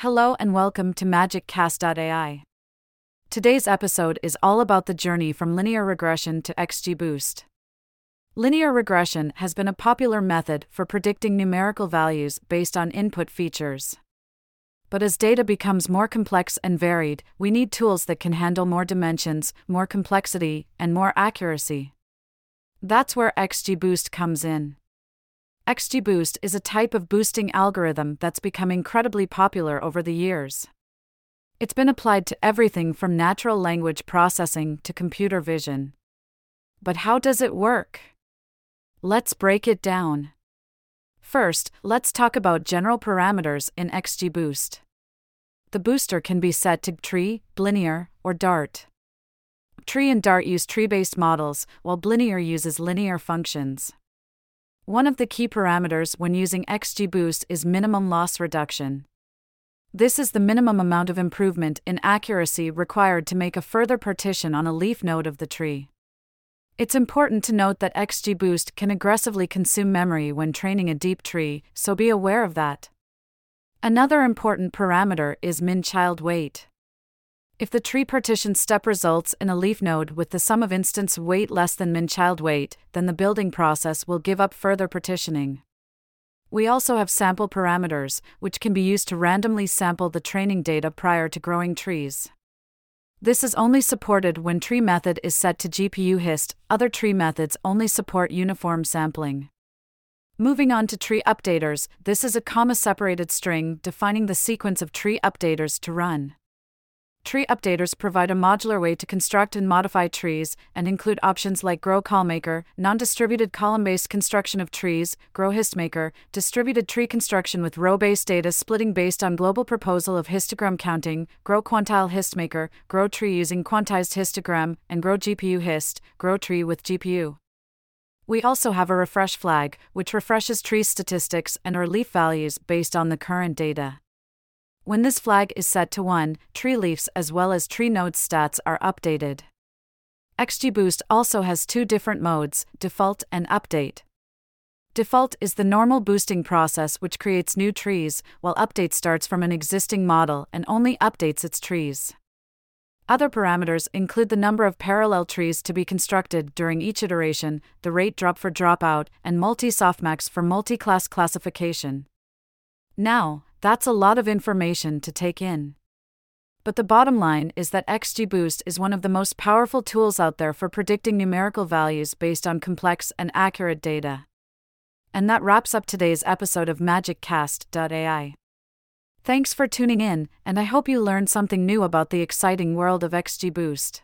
Hello and welcome to MagicCast.ai. Today's episode is all about the journey from linear regression to XGBoost. Linear regression has been a popular method for predicting numerical values based on input features. But as data becomes more complex and varied, we need tools that can handle more dimensions, more complexity, and more accuracy. That's where XGBoost comes in. XGBoost is a type of boosting algorithm that's become incredibly popular over the years. It's been applied to everything from natural language processing to computer vision. But how does it work? Let's break it down. First, let's talk about general parameters in XGBoost. The booster can be set to tree, linear, or Dart. Tree and Dart use tree based models, while Linear uses linear functions. One of the key parameters when using XGBoost is minimum loss reduction. This is the minimum amount of improvement in accuracy required to make a further partition on a leaf node of the tree. It's important to note that XGBoost can aggressively consume memory when training a deep tree, so be aware of that. Another important parameter is min child weight. If the tree partition step results in a leaf node with the sum of instance weight less than min child weight, then the building process will give up further partitioning. We also have sample parameters, which can be used to randomly sample the training data prior to growing trees. This is only supported when tree method is set to GPU hist, other tree methods only support uniform sampling. Moving on to tree updaters, this is a comma separated string defining the sequence of tree updaters to run. Tree updaters provide a modular way to construct and modify trees and include options like Grow ColMaker, non distributed column based construction of trees, Grow HistMaker, distributed tree construction with row based data splitting based on global proposal of histogram counting, Grow Quantile HistMaker, Grow Tree using quantized histogram, and Grow GPU Hist, Grow Tree with GPU. We also have a refresh flag, which refreshes tree statistics and or leaf values based on the current data. When this flag is set to 1, tree leaves as well as tree node stats are updated. XGBoost also has two different modes default and update. Default is the normal boosting process which creates new trees, while update starts from an existing model and only updates its trees. Other parameters include the number of parallel trees to be constructed during each iteration, the rate drop for dropout, and multi softmax for multi class classification. Now, that's a lot of information to take in. But the bottom line is that XGBoost is one of the most powerful tools out there for predicting numerical values based on complex and accurate data. And that wraps up today's episode of MagicCast.ai. Thanks for tuning in, and I hope you learned something new about the exciting world of XGBoost.